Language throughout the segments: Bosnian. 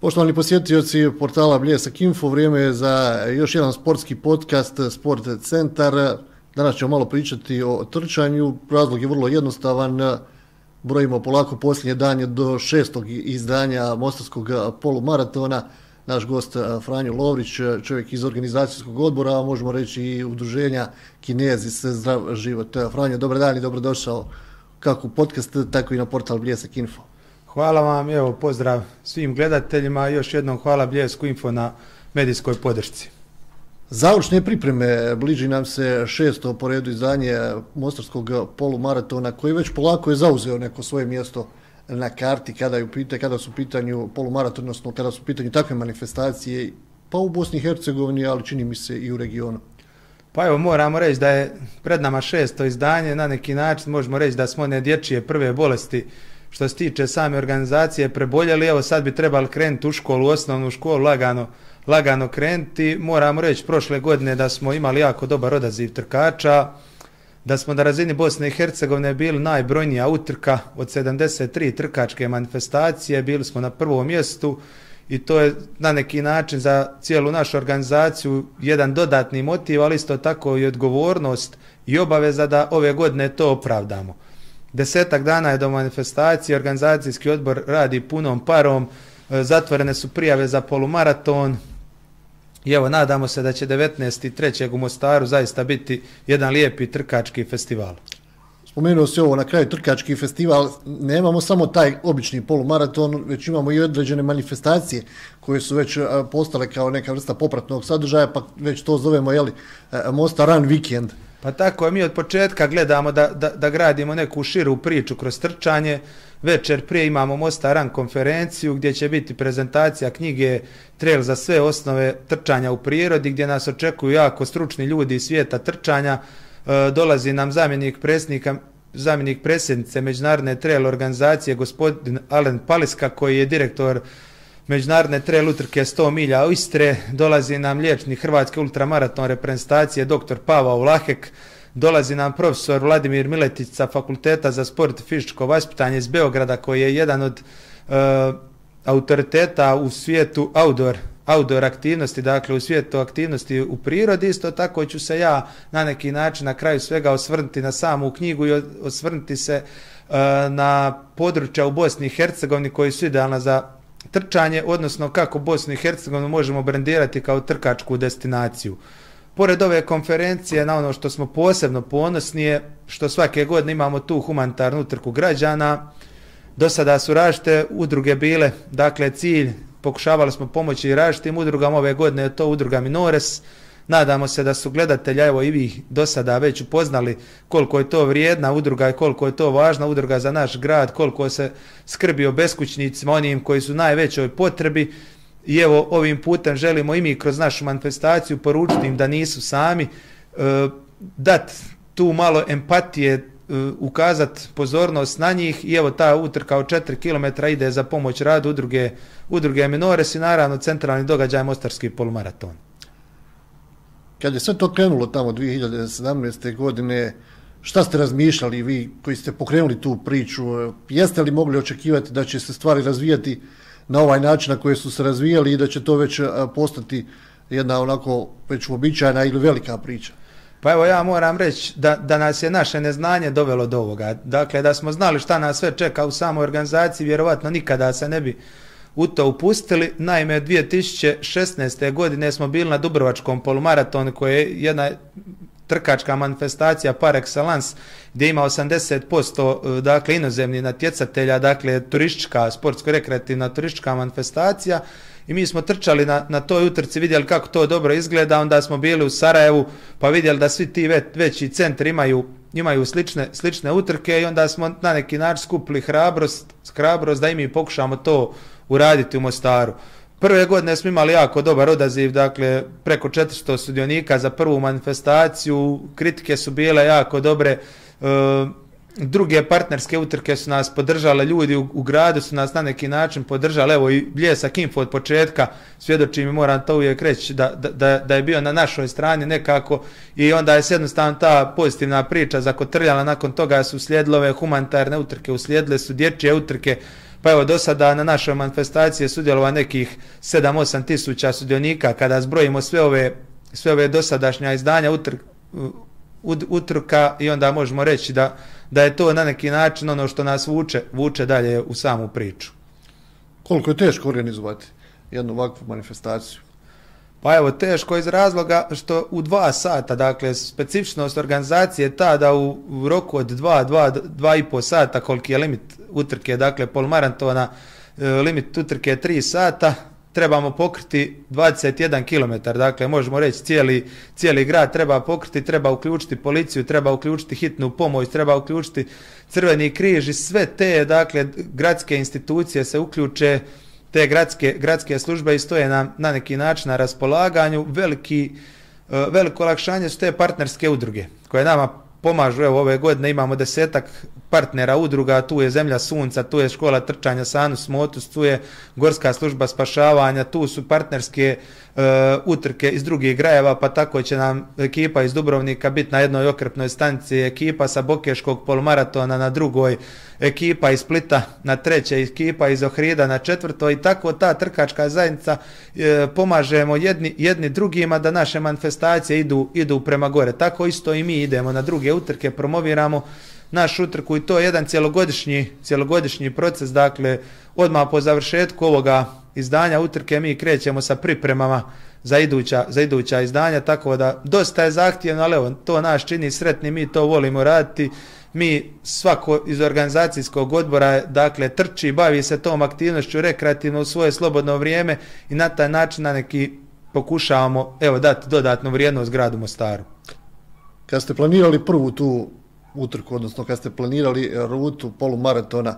Poštovani posjetioci portala Bljesak Info, vrijeme je za još jedan sportski podcast Sport Centar. Danas ćemo malo pričati o trčanju. Razlog je vrlo jednostavan. Brojimo polako posljednje danje do šestog izdanja Mostarskog polumaratona. Naš gost Franjo Lovrić, čovjek iz organizacijskog odbora, a možemo reći i udruženja Kinezi se zdrav život. Franjo, dobar dan i dobrodošao kako u podcast, tako i na portal Bljesak Info. Hvala vam, evo pozdrav svim gledateljima, još jednom hvala Bljesku Info na medijskoj podršci. Završne pripreme, bliži nam se šesto po redu izdanje Mostarskog polumaratona, koji već polako je zauzeo neko svoje mjesto na karti kada, je upite, kada su u pitanju polumaraton, odnosno kada su u pitanju takve manifestacije, pa u Bosni i Hercegovini, ali čini mi se i u regionu. Pa evo, moramo reći da je pred nama šesto izdanje, na neki način možemo reći da smo one dječije prve bolesti što se tiče same organizacije preboljeli, evo sad bi trebali krenuti u školu, u osnovnu školu, lagano, lagano krenuti. Moramo reći prošle godine da smo imali jako dobar odaziv trkača, da smo na razini Bosne i Hercegovine bili najbrojnija utrka od 73 trkačke manifestacije, bili smo na prvom mjestu i to je na neki način za cijelu našu organizaciju jedan dodatni motiv, ali isto tako i odgovornost i obaveza da ove godine to opravdamo. Desetak dana je do manifestacije, organizacijski odbor radi punom parom, e, zatvorene su prijave za polumaraton i evo nadamo se da će 19.3. u Mostaru zaista biti jedan lijepi trkački festival. Spomenuo se ovo na kraju trkački festival, nemamo samo taj obični polumaraton, već imamo i određene manifestacije koje su već e, postale kao neka vrsta popratnog sadržaja, pa već to zovemo jeli, e, Mostar Run Weekend. Pa tako mi od početka gledamo da, da, da gradimo neku širu priču kroz trčanje. Večer prije imamo Mostaran konferenciju gdje će biti prezentacija knjige Trail za sve osnove trčanja u prirodi gdje nas očekuju jako stručni ljudi iz svijeta trčanja. E, dolazi nam zamjenik predsjednika zamjenik predsjednice Međunarodne trail organizacije gospodin Alen Paliska koji je direktor međunarodne trail utrke 100 milja u Istre, dolazi nam liječni Hrvatske ultramaraton reprezentacije dr. Pavao Vlahek, dolazi nam profesor Vladimir Miletić sa Fakulteta za sport i fizičko vaspitanje iz Beograda koji je jedan od uh, autoriteta u svijetu outdoor, outdoor aktivnosti, dakle u svijetu aktivnosti u prirodi. Isto tako ću se ja na neki način na kraju svega osvrnuti na samu knjigu i osvrnuti se uh, na područja u Bosni i Hercegovini koji su idealna za trčanje, odnosno kako Bosnu i Hercegovinu možemo brandirati kao trkačku destinaciju. Pored ove konferencije, na ono što smo posebno ponosni je što svake godine imamo tu humanitarnu trku građana. Do sada su rašte udruge bile, dakle cilj, pokušavali smo pomoći i različitim udrugama, ove godine je to udruga Minores, Nadamo se da su gledatelja, evo i vi do sada već upoznali koliko je to vrijedna udruga i koliko je to važna udruga za naš grad, koliko se skrbi o beskućnicima, onim koji su najvećoj potrebi. I evo ovim putem želimo i mi kroz našu manifestaciju poručiti im da nisu sami, e, dat tu malo empatije, e, ukazat pozornost na njih i evo ta utrka od 4 km ide za pomoć radu udruge, udruge Minores i naravno centralni događaj Mostarski polumaraton. Kad je sve to krenulo tamo 2017. godine, šta ste razmišljali vi koji ste pokrenuli tu priču? Jeste li mogli očekivati da će se stvari razvijati na ovaj način na koje su se razvijali i da će to već e, postati jedna onako već uobičajena ili velika priča? Pa evo ja moram reći da, da nas je naše neznanje dovelo do ovoga. Dakle, da smo znali šta nas sve čeka u samoj organizaciji, vjerovatno nikada se ne bi u to upustili. Naime, 2016. godine smo bili na Dubrovačkom polumaratonu koji je jedna trkačka manifestacija par excellence gdje ima 80% e, dakle, inozemni natjecatelja, dakle turistička, sportsko-rekreativna turistička manifestacija i mi smo trčali na, na toj utrci, vidjeli kako to dobro izgleda, onda smo bili u Sarajevu pa vidjeli da svi ti ve, veći centri imaju imaju slične, slične utrke i onda smo na neki način skupili hrabrost, hrabrost da i mi pokušamo to uraditi u Mostaru. Prve godine smo imali jako dobar odaziv, dakle preko 400 sudionika za prvu manifestaciju, kritike su bile jako dobre, e, druge partnerske utrke su nas podržale, ljudi u, u gradu su nas na neki način podržali, evo i Bljesak Info od početka, svjedočim i moram to uvijek reći, da, da, da je bio na našoj strani nekako i onda je jednostavno ta pozitivna priča zakotrljala, nakon toga su slijedile ove humanitarne utrke, uslijedile su dječje utrke, Pa evo, do sada na našoj manifestaciji je sudjelova nekih 7-8 tisuća sudionika. Kada zbrojimo sve ove, sve ove dosadašnja izdanja utr, utrka i onda možemo reći da, da je to na neki način ono što nas vuče, vuče dalje u samu priču. Koliko je teško organizovati jednu ovakvu manifestaciju? Pa evo, teško iz razloga što u dva sata, dakle, specifičnost organizacije je ta da u, u roku od dva, dva, dva i po sata, koliki je limit utrke, dakle, polmaratona, e, limit utrke je tri sata, trebamo pokriti 21 km, dakle, možemo reći cijeli, cijeli grad treba pokriti, treba uključiti policiju, treba uključiti hitnu pomoć, treba uključiti crveni križ i sve te, dakle, gradske institucije se uključe, te gradske, gradske službe i stoje na, na neki način na raspolaganju. Veliki, e, veliko olakšanje su te partnerske udruge koje nama pomažu. Evo, ove godine imamo desetak partnera udruga, tu je Zemlja Sunca, tu je škola trčanja Sanus Motus, tu je Gorska služba spašavanja, tu su partnerske e, utrke iz drugih grajeva, pa tako će nam ekipa iz Dubrovnika biti na jednoj okrepnoj stanici, ekipa sa Bokeškog polmaratona na drugoj, ekipa iz Splita na treće, ekipa iz Ohrida na četvrto i tako ta trkačka zajednica e, pomažemo jedni, jedni drugima da naše manifestacije idu, idu prema gore. Tako isto i mi idemo na druge utrke, promoviramo naš utrku i to je jedan cjelogodišnji, cjelogodišnji proces, dakle odmah po završetku ovoga izdanja utrke mi krećemo sa pripremama za iduća, za iduća izdanja, tako da dosta je zahtjevno, ali evo, to naš čini sretni, mi to volimo raditi, mi svako iz organizacijskog odbora dakle trči, bavi se tom aktivnošću rekreativno u svoje slobodno vrijeme i na taj način na neki pokušavamo evo dati dodatnu vrijednost gradu Mostaru. Kad ste planirali prvu tu utrku, odnosno kad ste planirali eh, rutu polumaratona,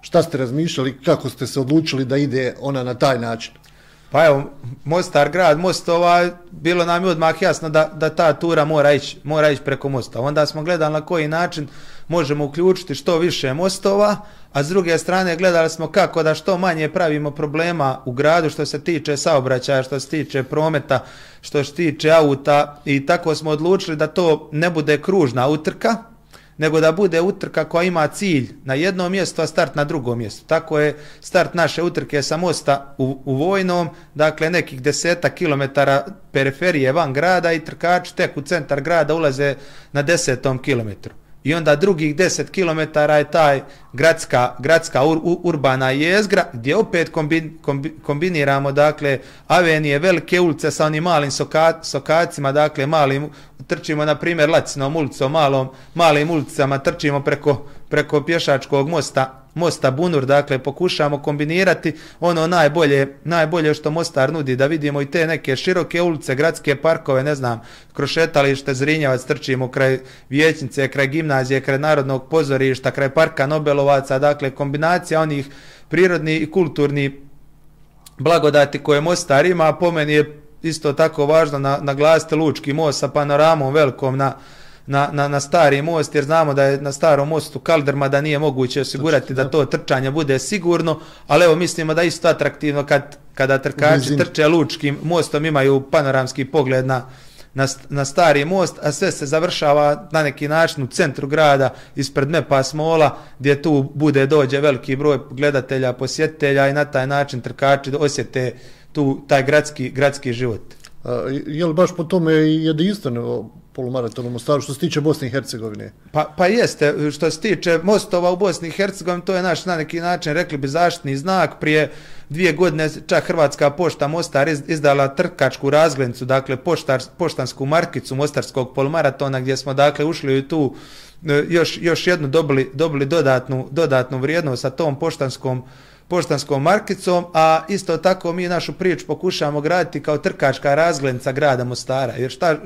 šta ste razmišljali, kako ste se odlučili da ide ona na taj način? Pa evo, Mostar grad, Mostova, bilo nam je odmah jasno da, da ta tura mora ići, mora ići preko Mosta. Onda smo gledali na koji način možemo uključiti što više Mostova, a s druge strane gledali smo kako da što manje pravimo problema u gradu što se tiče saobraćaja, što se tiče prometa, što se tiče auta i tako smo odlučili da to ne bude kružna utrka, nego da bude utrka koja ima cilj na jedno mjesto, a start na drugo mjesto. Tako je start naše utrke sa mosta u, u Vojnom, dakle nekih deseta kilometara periferije van grada i trkači tek u centar grada ulaze na desetom kilometru i onda drugih 10 km je taj gradska, gradska ur, urbana jezgra gdje opet kombin, kombiniramo dakle avenije, velike ulice sa onim malim soka, sokacima, dakle malim, trčimo na primjer Lacinom ulicom, malom, malim ulicama, trčimo preko, preko pješačkog mosta. Mosta Bunur, dakle pokušamo kombinirati ono najbolje, najbolje što Mostar nudi, da vidimo i te neke široke ulice, gradske parkove, ne znam, krošetalište Zrinjevac trčimo kraj Vijećnice, kraj gimnazije, kraj Narodnog pozorišta, kraj parka Nobelovaca, dakle kombinacija onih prirodni i kulturni blagodati koje Mostar ima, po meni je isto tako važno na, naglasiti Lučki most sa panoramom velikom na, na, na, na stari most, jer znamo da je na starom mostu Kalderma da nije moguće osigurati da to trčanje bude sigurno, ali evo mislimo da isto atraktivno kad, kada trkači trče Lučkim mostom imaju panoramski pogled na, na, na stari most, a sve se završava na neki način u centru grada ispred Mepa Smola, gdje tu bude dođe veliki broj gledatelja, posjetitelja i na taj način trkači osjete tu taj gradski, gradski život. Je li baš po tome jedinstven polumaraton u Mostaru što se tiče Bosne i Hercegovine? Pa, pa jeste, što se tiče mostova u Bosni i Hercegovini, to je naš na neki način, rekli bi, zaštitni znak. Prije dvije godine čak Hrvatska pošta Mostar izdala trkačku razglednicu, dakle poštar, poštansku markicu Mostarskog polumaratona gdje smo dakle ušli u tu e, još, još jednu dobili, dobili dodatnu, dodatnu vrijednost sa tom poštanskom poštanskom markicom, a isto tako mi našu priču pokušamo graditi kao trkačka razglednica grada Mostara. Jer šta,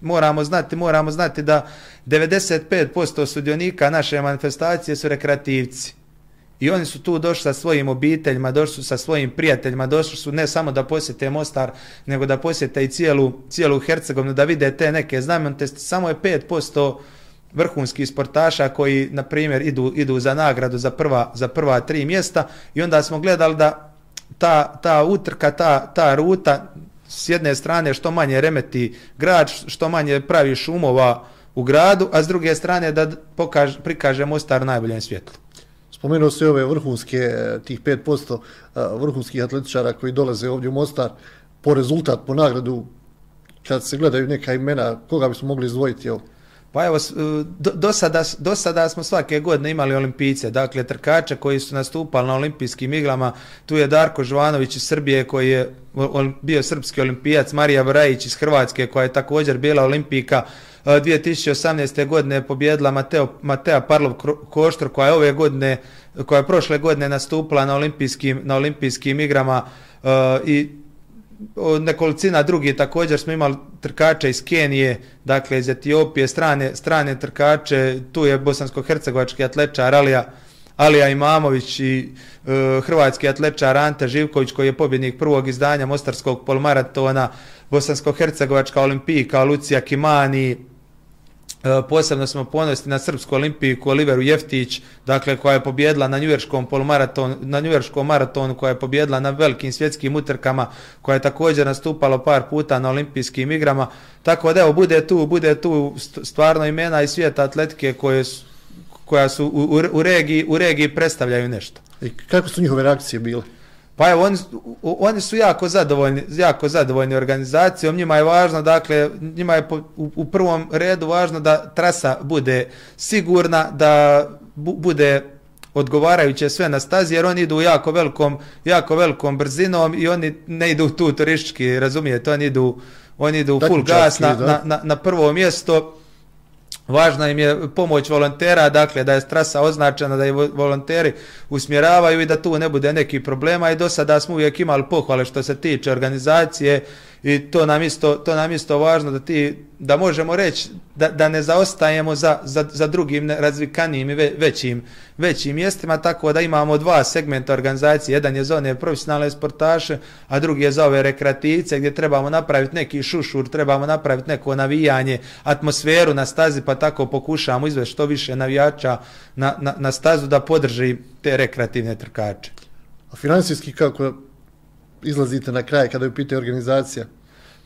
moramo znati, moramo znati da 95% sudionika naše manifestacije su rekreativci. I oni su tu došli sa svojim obiteljima, došli su sa svojim prijateljima, došli su ne samo da posjete Mostar, nego da posjete i cijelu, cijelu Hercegovinu, da vide te neke znamenite. Samo je 5% vrhunskih sportaša koji, na primjer, idu, idu za nagradu za prva, za prva tri mjesta i onda smo gledali da ta, ta utrka, ta, ta ruta, s jedne strane što manje remeti grad, što manje pravi šumova u gradu, a s druge strane da pokaž, prikaže Mostar najboljem svjetlu. Spomenuo se ove vrhunske, eh, tih 5% eh, vrhunskih atletičara koji dolaze ovdje u Mostar po rezultat, po nagradu, kad se gledaju neka imena, koga bismo mogli izdvojiti ovo? Pa evo, e, do, do, sada, do sada smo svake godine imali olimpijice, dakle trkače koji su nastupali na olimpijskim igrama, tu je Darko Žvanović iz Srbije koji je bio srpski olimpijac, Marija Vrajić iz Hrvatske koja je također bila olimpijka, e, 2018. godine pobjedila Mateo, Matea Parlov Koštr koja je ove godine, koja je prošle godine nastupila na olimpijskim, na olimpijskim igrama uh, i nekolicina drugi također smo imali trkače iz Kenije, dakle iz Etiopije, strane, strane trkače, tu je bosansko-hercegovački atlečar Alija, Alija Imamović i e, hrvatski atlečar Ante Živković koji je pobjednik prvog izdanja Mostarskog polmaratona, bosansko-hercegovačka olimpijka Lucija Kimani, E, posebno smo ponosni na Srpsku olimpijku Oliveru Jeftić, dakle koja je pobjedila na njujorškom polmaratonu, na njujorškom maratonu, koja je pobjedila na velikim svjetskim utrkama, koja je također nastupala par puta na olimpijskim igrama. Tako da evo, bude tu, bude tu stvarno imena i svijeta atletike koje su, koja su u, u, u, regiji, u regiji predstavljaju nešto. I kako su njihove reakcije bile? Pa evo, oni, oni su jako zadovoljni, jako zadovoljni organizacijom, njima je važno, dakle, njima je po, u, u prvom redu važno da trasa bude sigurna, da bu, bude odgovarajuće sve na stazi, jer oni idu jako velikom, jako velikom brzinom i oni ne idu tu turistički, razumijete, oni idu, oni idu full gas na, na, na, na prvo mjesto, Važna im je pomoć volontera, dakle da je trasa označena, da je volonteri usmjeravaju i da tu ne bude neki problema. I do sada smo uvijek imali pohvale što se tiče organizacije i to nam isto, to nam isto važno da ti da možemo reći da, da ne zaostajemo za, za, za drugim razvikanijim i većim, većim mjestima, tako da imamo dva segmenta organizacije, jedan je za one profesionalne sportaše, a drugi je za ove rekreativce gdje trebamo napraviti neki šušur, trebamo napraviti neko navijanje, atmosferu na stazi, pa tako pokušamo izvesti što više navijača na, na, na stazu da podrži te rekreativne trkače. A financijski kako izlazite na kraj kada je pitaju organizacija?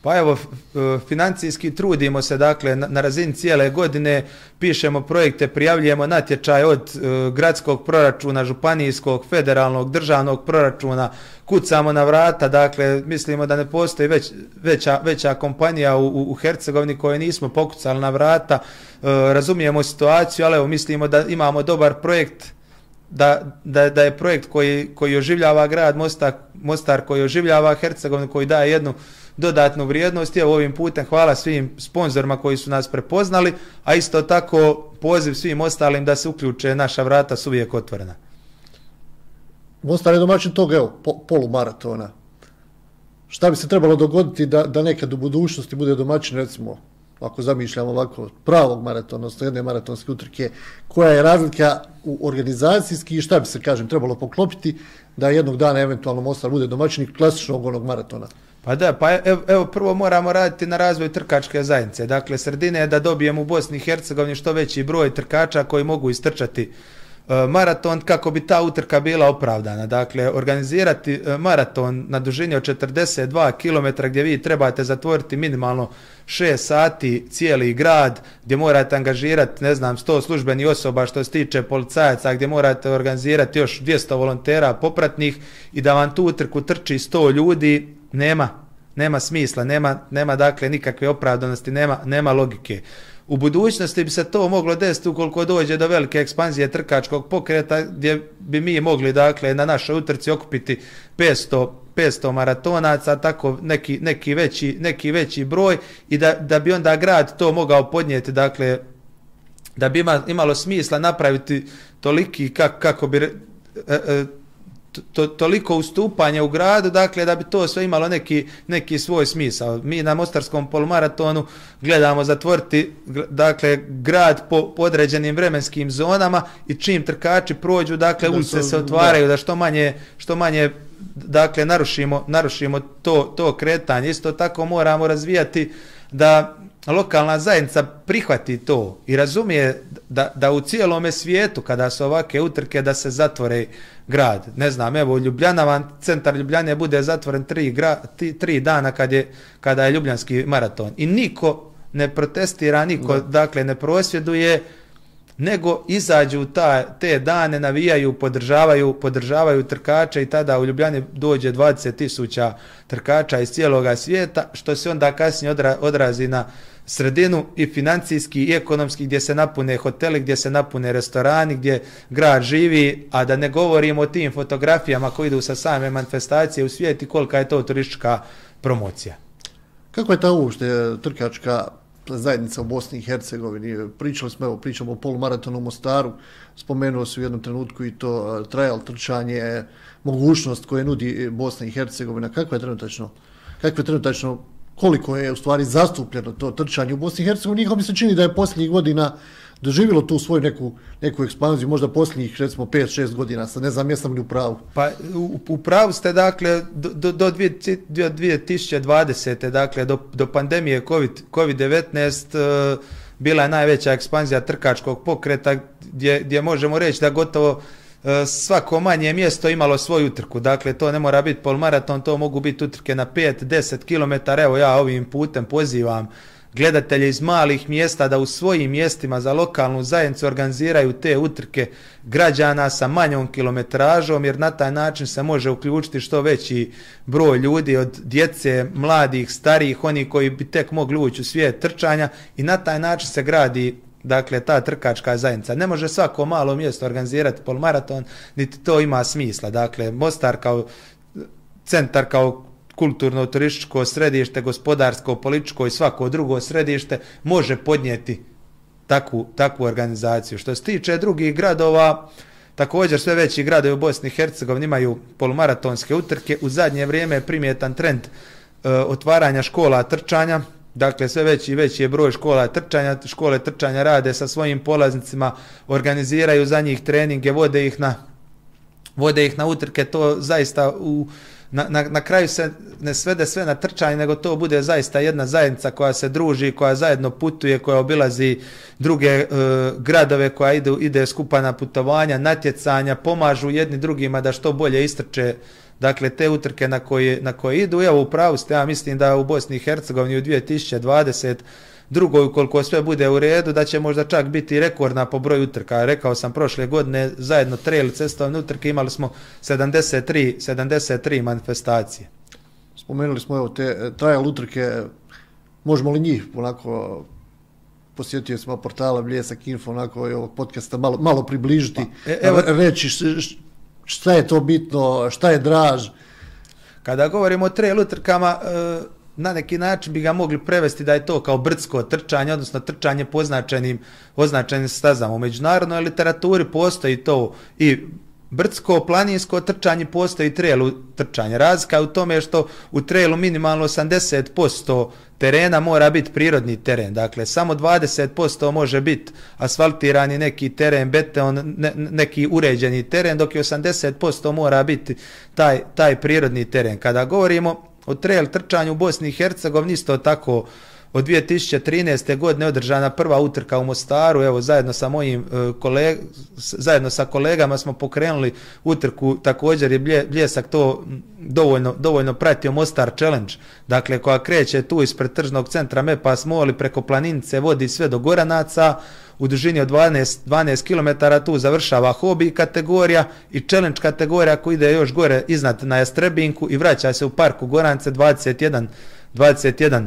Pa evo, e, financijski trudimo se, dakle, na, razini cijele godine, pišemo projekte, prijavljujemo natječaj od e, gradskog proračuna, županijskog, federalnog, državnog proračuna, kucamo na vrata, dakle, mislimo da ne postoji već, veća, veća kompanija u, u, Hercegovini koje nismo pokucali na vrata, e, razumijemo situaciju, ali evo, mislimo da imamo dobar projekt, da, da, da je projekt koji, koji oživljava grad Mostar, Mostar koji oživljava Hercegovinu, koji daje jednu dodatnu vrijednost. Evo ovim putem hvala svim sponzorima koji su nas prepoznali, a isto tako poziv svim ostalim da se uključe, naša vrata su uvijek otvorena. Mostar je domaćin tog, evo, po, polumaratona. Šta bi se trebalo dogoditi da, da nekad u budućnosti bude domaćin, recimo, ako zamišljamo ovako, pravog maratona, odnosno jedne maratonske utrke, koja je razlika u organizacijski i šta bi se, kažem, trebalo poklopiti da jednog dana eventualno Mostar bude domaćin klasičnog onog maratona? Pa da, pa evo, evo prvo moramo raditi na razvoju trkačke zajednice. Dakle, sredine je da dobijemo u Bosni i Hercegovini što veći broj trkača koji mogu istrčati Eh, maraton kako bi ta utrka bila opravdana. Dakle, organizirati eh, maraton na dužini od 42 km gdje vi trebate zatvoriti minimalno 6 sati cijeli grad, gdje morate angažirati, ne znam, 100 službenih osoba što se tiče policajaca, gdje morate organizirati još 200 volontera popratnih i da vam tu utrku trči 100 ljudi, nema, nema smisla, nema, nema dakle nikakve opravdanosti, nema, nema logike. U budućnosti bi se to moglo desiti ukoliko dođe do velike ekspanzije trkačkog pokreta gdje bi mi mogli dakle na našoj utrci okupiti 500 500 maratonaca, tako neki, neki, veći, neki veći broj i da, da bi onda grad to mogao podnijeti, dakle, da bi ima, imalo smisla napraviti toliki, kak, kako bi, e, e, to, toliko ustupanja u gradu, dakle, da bi to sve imalo neki, neki svoj smisao. Mi na Mostarskom polumaratonu gledamo zatvoriti, dakle, grad po, po određenim vremenskim zonama i čim trkači prođu, dakle, ulice se otvaraju da. da što manje, što manje dakle, narušimo, narušimo to, to kretanje. Isto tako moramo razvijati da lokalna zajednica prihvati to i razumije da, da u cijelome svijetu kada su ovake utrke da se zatvore grad. Ne znam, evo Ljubljana vam, centar Ljubljane bude zatvoren tri, gra, tri, tri dana kad je, kada je Ljubljanski maraton. I niko ne protestira, niko no. dakle ne prosvjeduje nego izađu ta, te dane, navijaju, podržavaju, podržavaju trkače i tada u Ljubljani dođe 20.000 trkača iz cijeloga svijeta, što se onda kasnije odra, odrazi na sredinu i financijski i ekonomski gdje se napune hoteli, gdje se napune restorani, gdje grad živi, a da ne govorimo o tim fotografijama koji idu sa same manifestacije u svijeti, kolika je to turistička promocija. Kako je ta uopšte trkačka zajednica u Bosni i Hercegovini? Pričali smo, evo, pričamo o polumaratonu u Mostaru, spomenuo se u jednom trenutku i to trajal trčanje, e, mogućnost koje nudi Bosna i Hercegovina. Kako je trenutačno? Kako je trenutačno koliko je u stvari zastupljeno to trčanje u Bosni i Hercegovini, njihovo mi se čini da je posljednjih godina doživjelo tu svoju neku, neku ekspanziju, možda posljednjih, recimo, 5-6 godina, sad ne znam, jesam li u pravu. Pa, u, u pravu ste, dakle, do, do, do 2020. dakle, do, do pandemije COVID-19, COVID uh, bila je najveća ekspanzija trkačkog pokreta, gdje, gdje možemo reći da gotovo e, svako manje mjesto imalo svoju utrku. Dakle, to ne mora biti polmaraton, to mogu biti utrke na 5-10 km. Evo ja ovim putem pozivam gledatelje iz malih mjesta da u svojim mjestima za lokalnu zajednicu organiziraju te utrke građana sa manjom kilometražom, jer na taj način se može uključiti što veći broj ljudi od djece, mladih, starijih, oni koji bi tek mogli ući u svijet trčanja i na taj način se gradi dakle, ta trkačka zajednica. Ne može svako malo mjesto organizirati polmaraton, niti to ima smisla. Dakle, Mostar kao centar, kao kulturno, turističko središte, gospodarsko, političko i svako drugo središte može podnijeti takvu, takvu organizaciju. Što se tiče drugih gradova, također sve veći gradovi u Bosni i Hercegovini imaju polumaratonske utrke. U zadnje vrijeme je primjetan trend e, otvaranja škola trčanja, Dakle, sve veći i veći je broj škola trčanja, škole trčanja rade sa svojim polaznicima, organiziraju za njih treninge, vode ih na, vode ih na utrke, to zaista u, na, na, na kraju se ne svede sve na trčanje, nego to bude zaista jedna zajednica koja se druži, koja zajedno putuje, koja obilazi druge e, gradove, koja ide, ide skupa na putovanja, natjecanja, pomažu jedni drugima da što bolje istrče dakle te utrke na koje, na koje idu. Evo u pravu ste, ja mislim da u Bosni i Hercegovini u 2020 drugoj, ukoliko sve bude u redu, da će možda čak biti rekordna po broju utrka. Rekao sam prošle godine, zajedno trail cestovne utrke, imali smo 73, 73 manifestacije. Spomenuli smo evo te e, trail utrke, možemo li njih onako posjetio smo portala Bljesak Info, onako i ovog podcasta malo, malo približiti, pa, e, evo, reći šta je to bitno, šta je draž. Kada govorimo o trail utrkama, e, na neki način bi ga mogli prevesti da je to kao brdsko trčanje, odnosno trčanje po označenim, označenim stazama. U međunarodnoj literaturi postoji to i brdsko, planinsko trčanje, postoji trail trčanje. Razlika je u tome što u trailu minimalno 80% terena mora biti prirodni teren. Dakle, samo 20% može biti asfaltirani neki teren, beton, ne, neki uređeni teren, dok je 80% mora biti taj, taj prirodni teren. Kada govorimo o trail trčanju u Bosni i Hercegovini, isto tako od 2013. godine održana prva utrka u Mostaru, evo zajedno sa mojim e, koleg, zajedno sa kolegama smo pokrenuli utrku, također je bljesak to dovoljno, dovoljno pratio Mostar Challenge, dakle koja kreće tu ispred tržnog centra Mepa Smoli preko planinice, vodi sve do Goranaca, u dužini od 12, 12 km tu završava hobi kategorija i challenge kategorija koji ide još gore iznad na Jastrebinku i vraća se u parku Gorance 21 21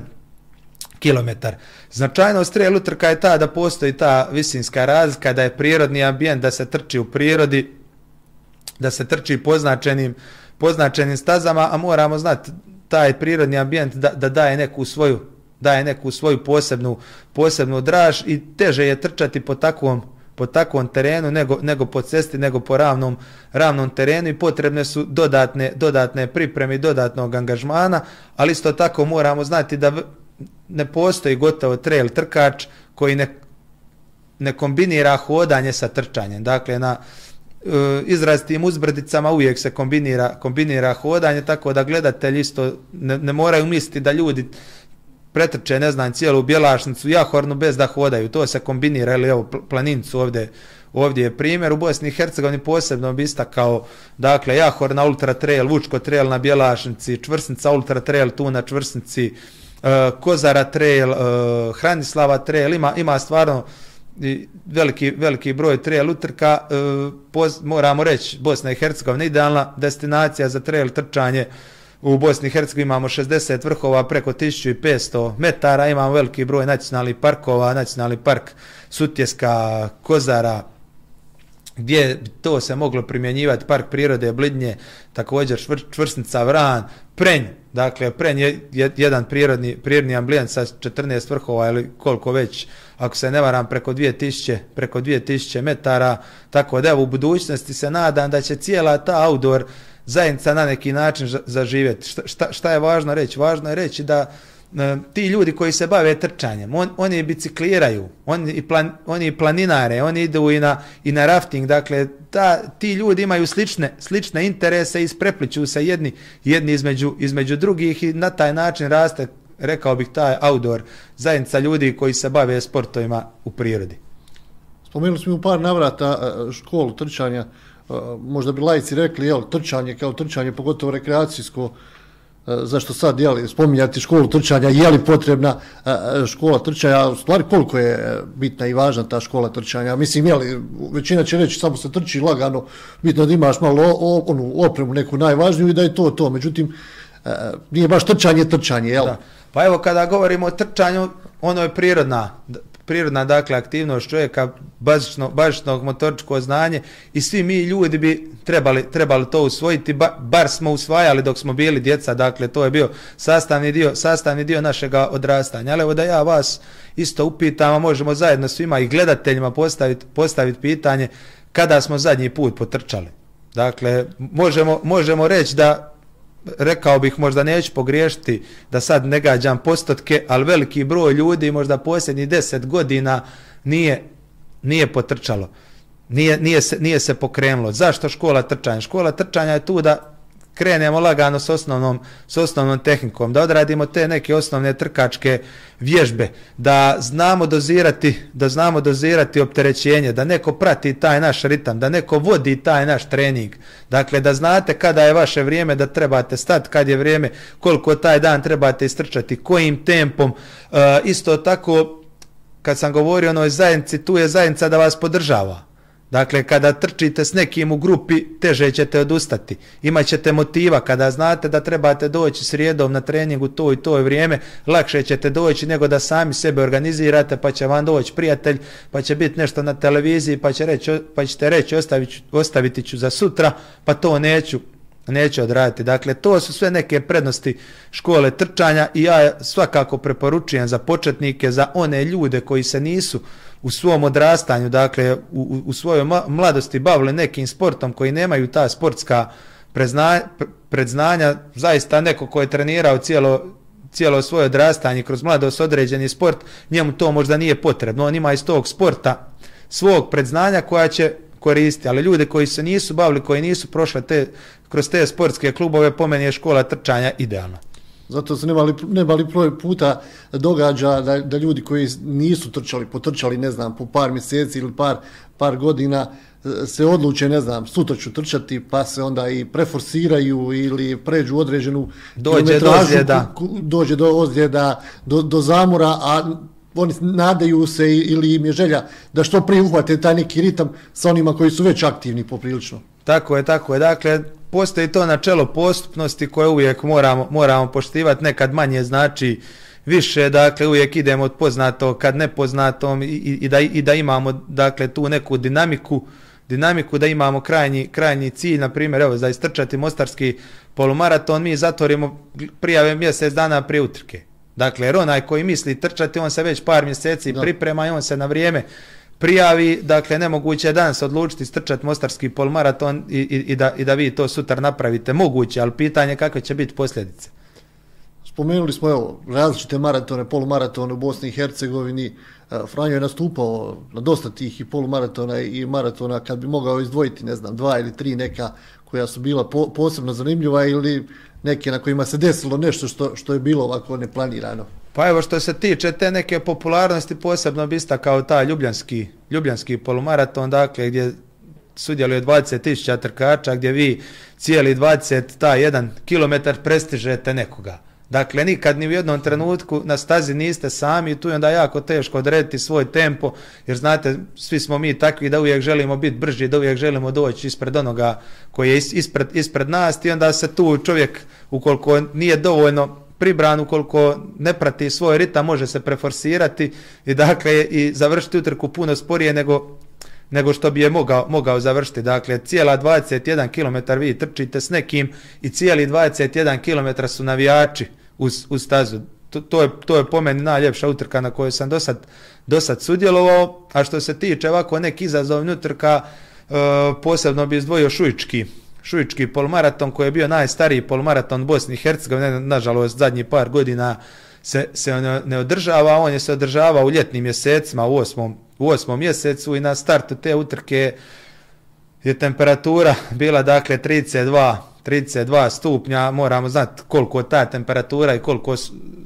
kilometar. Značajnost trail utrka je ta da postoji ta visinska razlika, da je prirodni ambijent, da se trči u prirodi, da se trči poznačenim, poznačenim stazama, a moramo znati taj prirodni ambijent da, da daje neku svoju daje neku svoju posebnu posebnu draž i teže je trčati po takvom po takvom terenu nego, nego po cesti, nego po ravnom, ravnom terenu i potrebne su dodatne, dodatne pripreme i dodatnog angažmana, ali isto tako moramo znati da ne postoji gotovo trail trkač koji ne, ne kombinira hodanje sa trčanjem. Dakle, na e, izrazitim uzbrdicama uvijek se kombinira, kombinira hodanje, tako da gledatelji isto ne, ne moraju misliti da ljudi pretrče, ne znam, cijelu bjelašnicu, jahornu bez da hodaju. To se kombinira, ili evo, planincu ovdje, ovdje je primjer. U Bosni i Hercegovini posebno bi kao, dakle, Jahorna ultra trail, vučko trail na bjelašnici, čvrsnica ultra trail tu na čvrsnici, e, Kozara trail, e, Hranislava trail, ima, ima stvarno veliki, veliki broj trail utrka, e, poz, moramo reći, Bosna i Hercegovina idealna destinacija za trail trčanje, u Bosni i Hercegovini imamo 60 vrhova preko 1500 metara, imamo veliki broj nacionalnih parkova, nacionalni park Sutjeska, Kozara, gdje to se moglo primjenjivati, park prirode Blidnje, također čvrsnica Vran, Prenj, dakle Prenj je jedan prirodni, prirodni amblijent sa 14 vrhova ili koliko već, ako se ne varam, preko 2000, preko 2000 metara, tako da evo u budućnosti se nadam da će cijela ta outdoor zajednica na neki način zaživjeti. Šta, šta, šta je važno reći? Važno je reći da e, ti ljudi koji se bave trčanjem, on, oni bicikliraju, oni, plan, oni planinare, oni idu i na, i na rafting, dakle, ta, ti ljudi imaju slične, slične interese i isprepliću se jedni, jedni između, između drugih i na taj način raste, rekao bih, taj outdoor zajednica ljudi koji se bave sportovima u prirodi. Spomenuli smo u par navrata e, školu trčanja, možda bi lajci rekli, jel, trčanje kao trčanje, pogotovo rekreacijsko, zašto sad, jel, spominjati školu trčanja, je li potrebna škola trčanja, u stvari koliko je bitna i važna ta škola trčanja, mislim, jel, većina će reći, samo se trči lagano, bitno da imaš malo o, onu opremu neku najvažniju i da je to to, međutim, nije baš trčanje, trčanje, jel? Da. Pa evo, kada govorimo o trčanju, ono je prirodna, prirodna dakle aktivnost čovjeka, bazično, bazično motoričko znanje i svi mi ljudi bi trebali, trebali to usvojiti, ba, bar smo usvajali dok smo bili djeca, dakle to je bio sastavni dio, sastavni dio našeg odrastanja. Ali evo da ja vas isto upitam, a možemo zajedno svima i gledateljima postaviti, postaviti pitanje kada smo zadnji put potrčali. Dakle, možemo, možemo reći da rekao bih možda neću pogriješiti da sad ne gađam postotke, ali veliki broj ljudi možda posljednji deset godina nije, nije potrčalo. Nije, nije, se, nije se pokrenulo. Zašto škola trčanja? Škola trčanja je tu da krenemo lagano s osnovnom, s osnovnom tehnikom, da odradimo te neke osnovne trkačke vježbe, da znamo dozirati, da znamo dozirati opterećenje, da neko prati taj naš ritam, da neko vodi taj naš trening. Dakle, da znate kada je vaše vrijeme da trebate stati, kad je vrijeme, koliko taj dan trebate istrčati, kojim tempom. E, isto tako, kad sam govorio o onoj zajednici, tu je zajednica da vas podržava. Dakle, kada trčite s nekim u grupi, teže ćete odustati. Imaćete motiva, kada znate da trebate doći srijedom na treningu to i to vrijeme, lakše ćete doći nego da sami sebe organizirate, pa će vam doći prijatelj, pa će biti nešto na televiziji, pa, će reći, pa ćete reći ostavit, ostaviti ću za sutra, pa to neću, neću odraditi. Dakle, to su sve neke prednosti škole trčanja i ja svakako preporučujem za početnike, za one ljude koji se nisu u svom odrastanju, dakle u, u svojoj mladosti bavile nekim sportom koji nemaju ta sportska prezna, predznanja, zaista neko ko je trenirao cijelo, cijelo svoje odrastanje kroz mladost određeni sport, njemu to možda nije potrebno. On ima iz tog sporta svog predznanja koja će koristiti, ali ljude koji se nisu bavili, koji nisu prošli te, kroz te sportske klubove, po meni je škola trčanja idealna. Zato se nemali, nemali prvi puta događa da, da ljudi koji nisu trčali, potrčali, ne znam, po par mjeseci ili par, par godina, se odluče, ne znam, sutra ću trčati, pa se onda i preforsiraju ili pređu određenu dođe do ozljeda. Dođe do ozljeda, do, do zamora, a oni nadaju se ili im je želja da što prije uhvate taj neki ritam sa onima koji su već aktivni poprilično. Tako je, tako je. Dakle, postoji to načelo postupnosti koje uvijek moramo, moramo poštivati, nekad manje znači više, dakle uvijek idemo od poznato kad nepoznatom i, i, i, da, i da imamo dakle tu neku dinamiku, dinamiku da imamo krajnji, krajnji cilj, na primjer, evo, za istrčati mostarski polumaraton, mi zatvorimo prijave mjesec dana prije utrke. Dakle, jer onaj koji misli trčati, on se već par mjeseci da. priprema i on se na vrijeme prijavi, dakle nemoguće je danas odlučiti strčati mostarski polmaraton i, i, i, da, i da vi to sutra napravite. Moguće, ali pitanje kakve će biti posljedice. Spomenuli smo evo, različite maratone, polumaratone u Bosni i Hercegovini. E, Franjo je nastupao na dosta tih i polumaratona i maratona kad bi mogao izdvojiti, ne znam, dva ili tri neka koja su bila po, posebno zanimljiva ili neke na kojima se desilo nešto što, što je bilo ovako neplanirano. Pa evo što se tiče te neke popularnosti, posebno bista kao ta ljubljanski, ljubljanski polumaraton, dakle gdje sudjeluje 20.000 trkača, gdje vi cijeli 20, ta jedan kilometar prestižete nekoga. Dakle, nikad ni u jednom trenutku na stazi niste sami i tu je onda jako teško odrediti svoj tempo, jer znate, svi smo mi takvi da uvijek želimo biti brži, da uvijek želimo doći ispred onoga koji je ispred, ispred nas i onda se tu čovjek, ukoliko nije dovoljno pribran, ukoliko ne prati svoj ritam, može se preforsirati i dakle i završiti utrku puno sporije nego nego što bi je mogao, mogao završiti. Dakle, cijela 21 km vi trčite s nekim i cijeli 21 km su navijači uz, uz stazu. To, to, je, to je po meni najljepša utrka na kojoj sam do sad, do sad sudjelovao. A što se tiče ovako nek izazovnih utrka, e, posebno bi izdvojio Šujički, Šujički polmaraton koji je bio najstariji polmaraton Bosni i Hercegovine, nažalost zadnji par godina se, se ne, ne održava, on je se održavao u ljetnim mjesecima, u osmom, u osmom mjesecu i na startu te utrke je temperatura bila dakle 32 32 stupnja, moramo znati koliko ta temperatura i koliko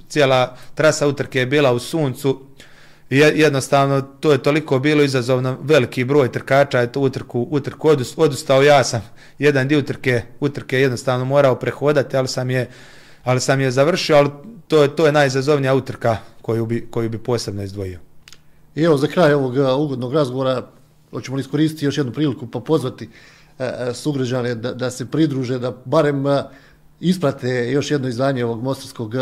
cijela trasa utrke je bila u suncu. Jednostavno to je toliko bilo izazovno, veliki broj trkača je to utrku, utrku odustao. Ja sam jedan dio utrke, utrke jednostavno morao prehodati, ali sam je, ali sam je završio, ali to je, to je najizazovnija utrka koju bi, koju bi posebno izdvojio. I evo za kraj ovog ugodnog razgovora, hoćemo li iskoristiti još jednu priliku pa pozvati e, e sugrađane da, da se pridruže, da barem e, isprate još jedno izdanje ovog mostarskog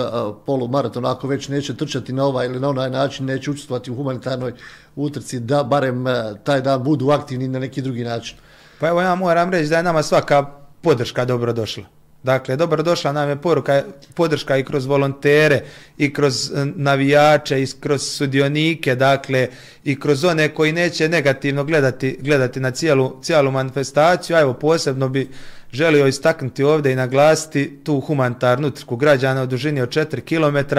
polumaratona, ako već neće trčati na ovaj ili na onaj način, neće učestvovati u humanitarnoj utrci, da barem taj dan budu aktivni na neki drugi način. Pa evo ja moram reći da je nama svaka podrška dobrodošla. Dakle, dobrodošla nam je poruka, podrška i kroz volontere, i kroz e, navijače, i kroz sudionike, dakle, i kroz one koji neće negativno gledati, gledati na cijelu, cijelu manifestaciju. A evo, posebno bi želio istaknuti ovdje i naglasiti tu humanitarnu trku građana u dužini od 4 km,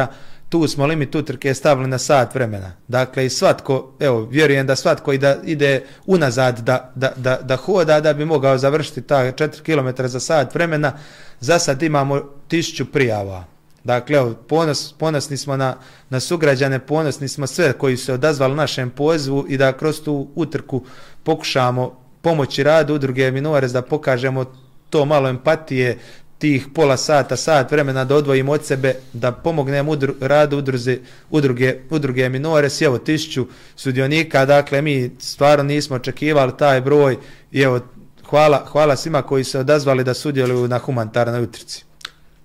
tu smo limit utrke stavili na sat vremena. Dakle, i svatko, evo, vjerujem da svatko i da ide unazad da, da, da, da hoda da bi mogao završiti ta 4 km za sat vremena. Za sad imamo tisuću prijava. Dakle, evo, ponos, ponosni smo na, na sugrađane, ponosni smo sve koji se odazvali našem pozivu i da kroz tu utrku pokušamo pomoći radu udruge Minores da pokažemo to malo empatije, tih pola sata, sat vremena da odvojim od sebe, da pomognem udru, radu udruze, udruge, udruge Minores, evo tišću sudionika, dakle mi stvarno nismo očekivali taj broj i evo hvala, hvala svima koji se odazvali da sudjeluju na humanitarnoj utrci.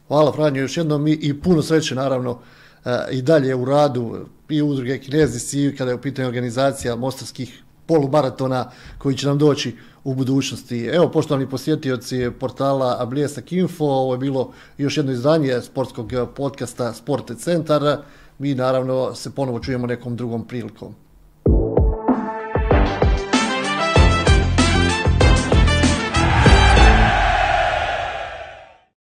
Hvala Franjo, još jednom i, i puno sreće naravno e, i dalje u radu i udruge Kinezis i kada je u pitanju organizacija mostarskih polumaratona koji će nam doći u budućnosti. Evo, poštovani posjetioci portala Abljesak Info, ovo je bilo još jedno izdanje sportskog podcasta Sporte Centar. Mi naravno se ponovo čujemo nekom drugom prilikom.